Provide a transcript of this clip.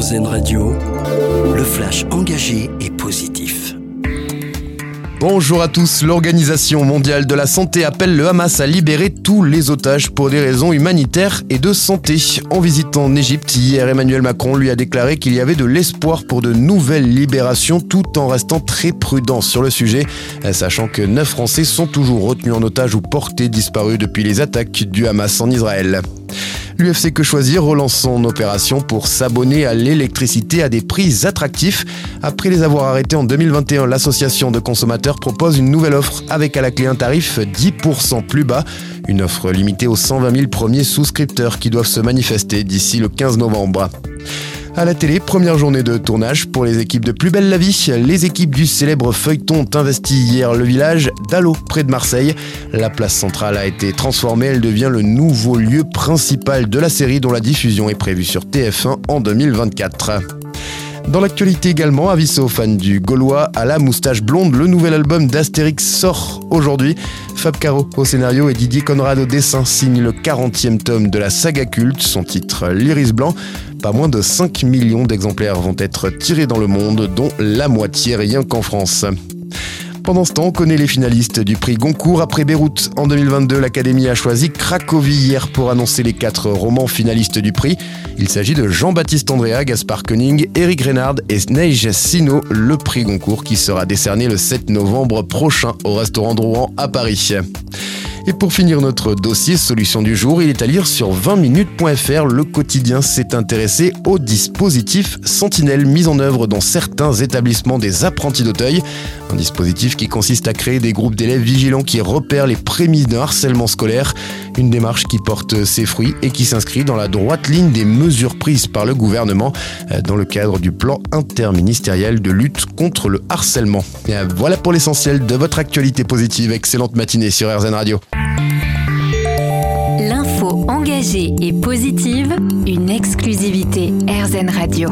Radio, le flash engagé et positif. Bonjour à tous, l'Organisation mondiale de la santé appelle le Hamas à libérer tous les otages pour des raisons humanitaires et de santé. En visitant en hier, Emmanuel Macron lui a déclaré qu'il y avait de l'espoir pour de nouvelles libérations tout en restant très prudent sur le sujet, sachant que neuf Français sont toujours retenus en otage ou portés disparus depuis les attaques du Hamas en Israël. L'UFC Que Choisir relance son opération pour s'abonner à l'électricité à des prix attractifs. Après les avoir arrêtés en 2021, l'association de consommateurs propose une nouvelle offre avec à la clé un tarif 10% plus bas. Une offre limitée aux 120 000 premiers souscripteurs qui doivent se manifester d'ici le 15 novembre. À la télé, première journée de tournage pour les équipes de Plus belle la vie. Les équipes du célèbre feuilleton ont investi hier le village d'Allo, près de Marseille. La place centrale a été transformée, elle devient le nouveau lieu principal de la série dont la diffusion est prévue sur TF1 en 2024. Dans l'actualité également, avis aux fans du Gaulois à la moustache blonde, le nouvel album d'Astérix sort aujourd'hui. Fab Caro au scénario et Didier Conrad au dessin signent le 40e tome de la saga culte, son titre L'Iris Blanc. Pas moins de 5 millions d'exemplaires vont être tirés dans le monde, dont la moitié rien qu'en France. Pendant ce temps, on connaît les finalistes du prix Goncourt. Après Beyrouth en 2022, l'Académie a choisi Cracovie hier pour annoncer les quatre romans finalistes du prix. Il s'agit de Jean-Baptiste Andrea, Gaspard Koenig, Eric Reynard et Neige Sino, le prix Goncourt qui sera décerné le 7 novembre prochain au restaurant Drouan à Paris. Et pour finir notre dossier solution du jour, il est à lire sur 20minutes.fr. Le quotidien s'est intéressé au dispositif Sentinelle mis en œuvre dans certains établissements des apprentis d'Auteuil. Un dispositif qui consiste à créer des groupes d'élèves vigilants qui repèrent les prémices d'un harcèlement scolaire. Une démarche qui porte ses fruits et qui s'inscrit dans la droite ligne des mesures prises par le gouvernement euh, dans le cadre du plan interministériel de lutte contre le harcèlement. Euh, voilà pour l'essentiel de votre actualité positive. Excellente matinée sur RZN Radio. Et positive, une exclusivité RZN Radio.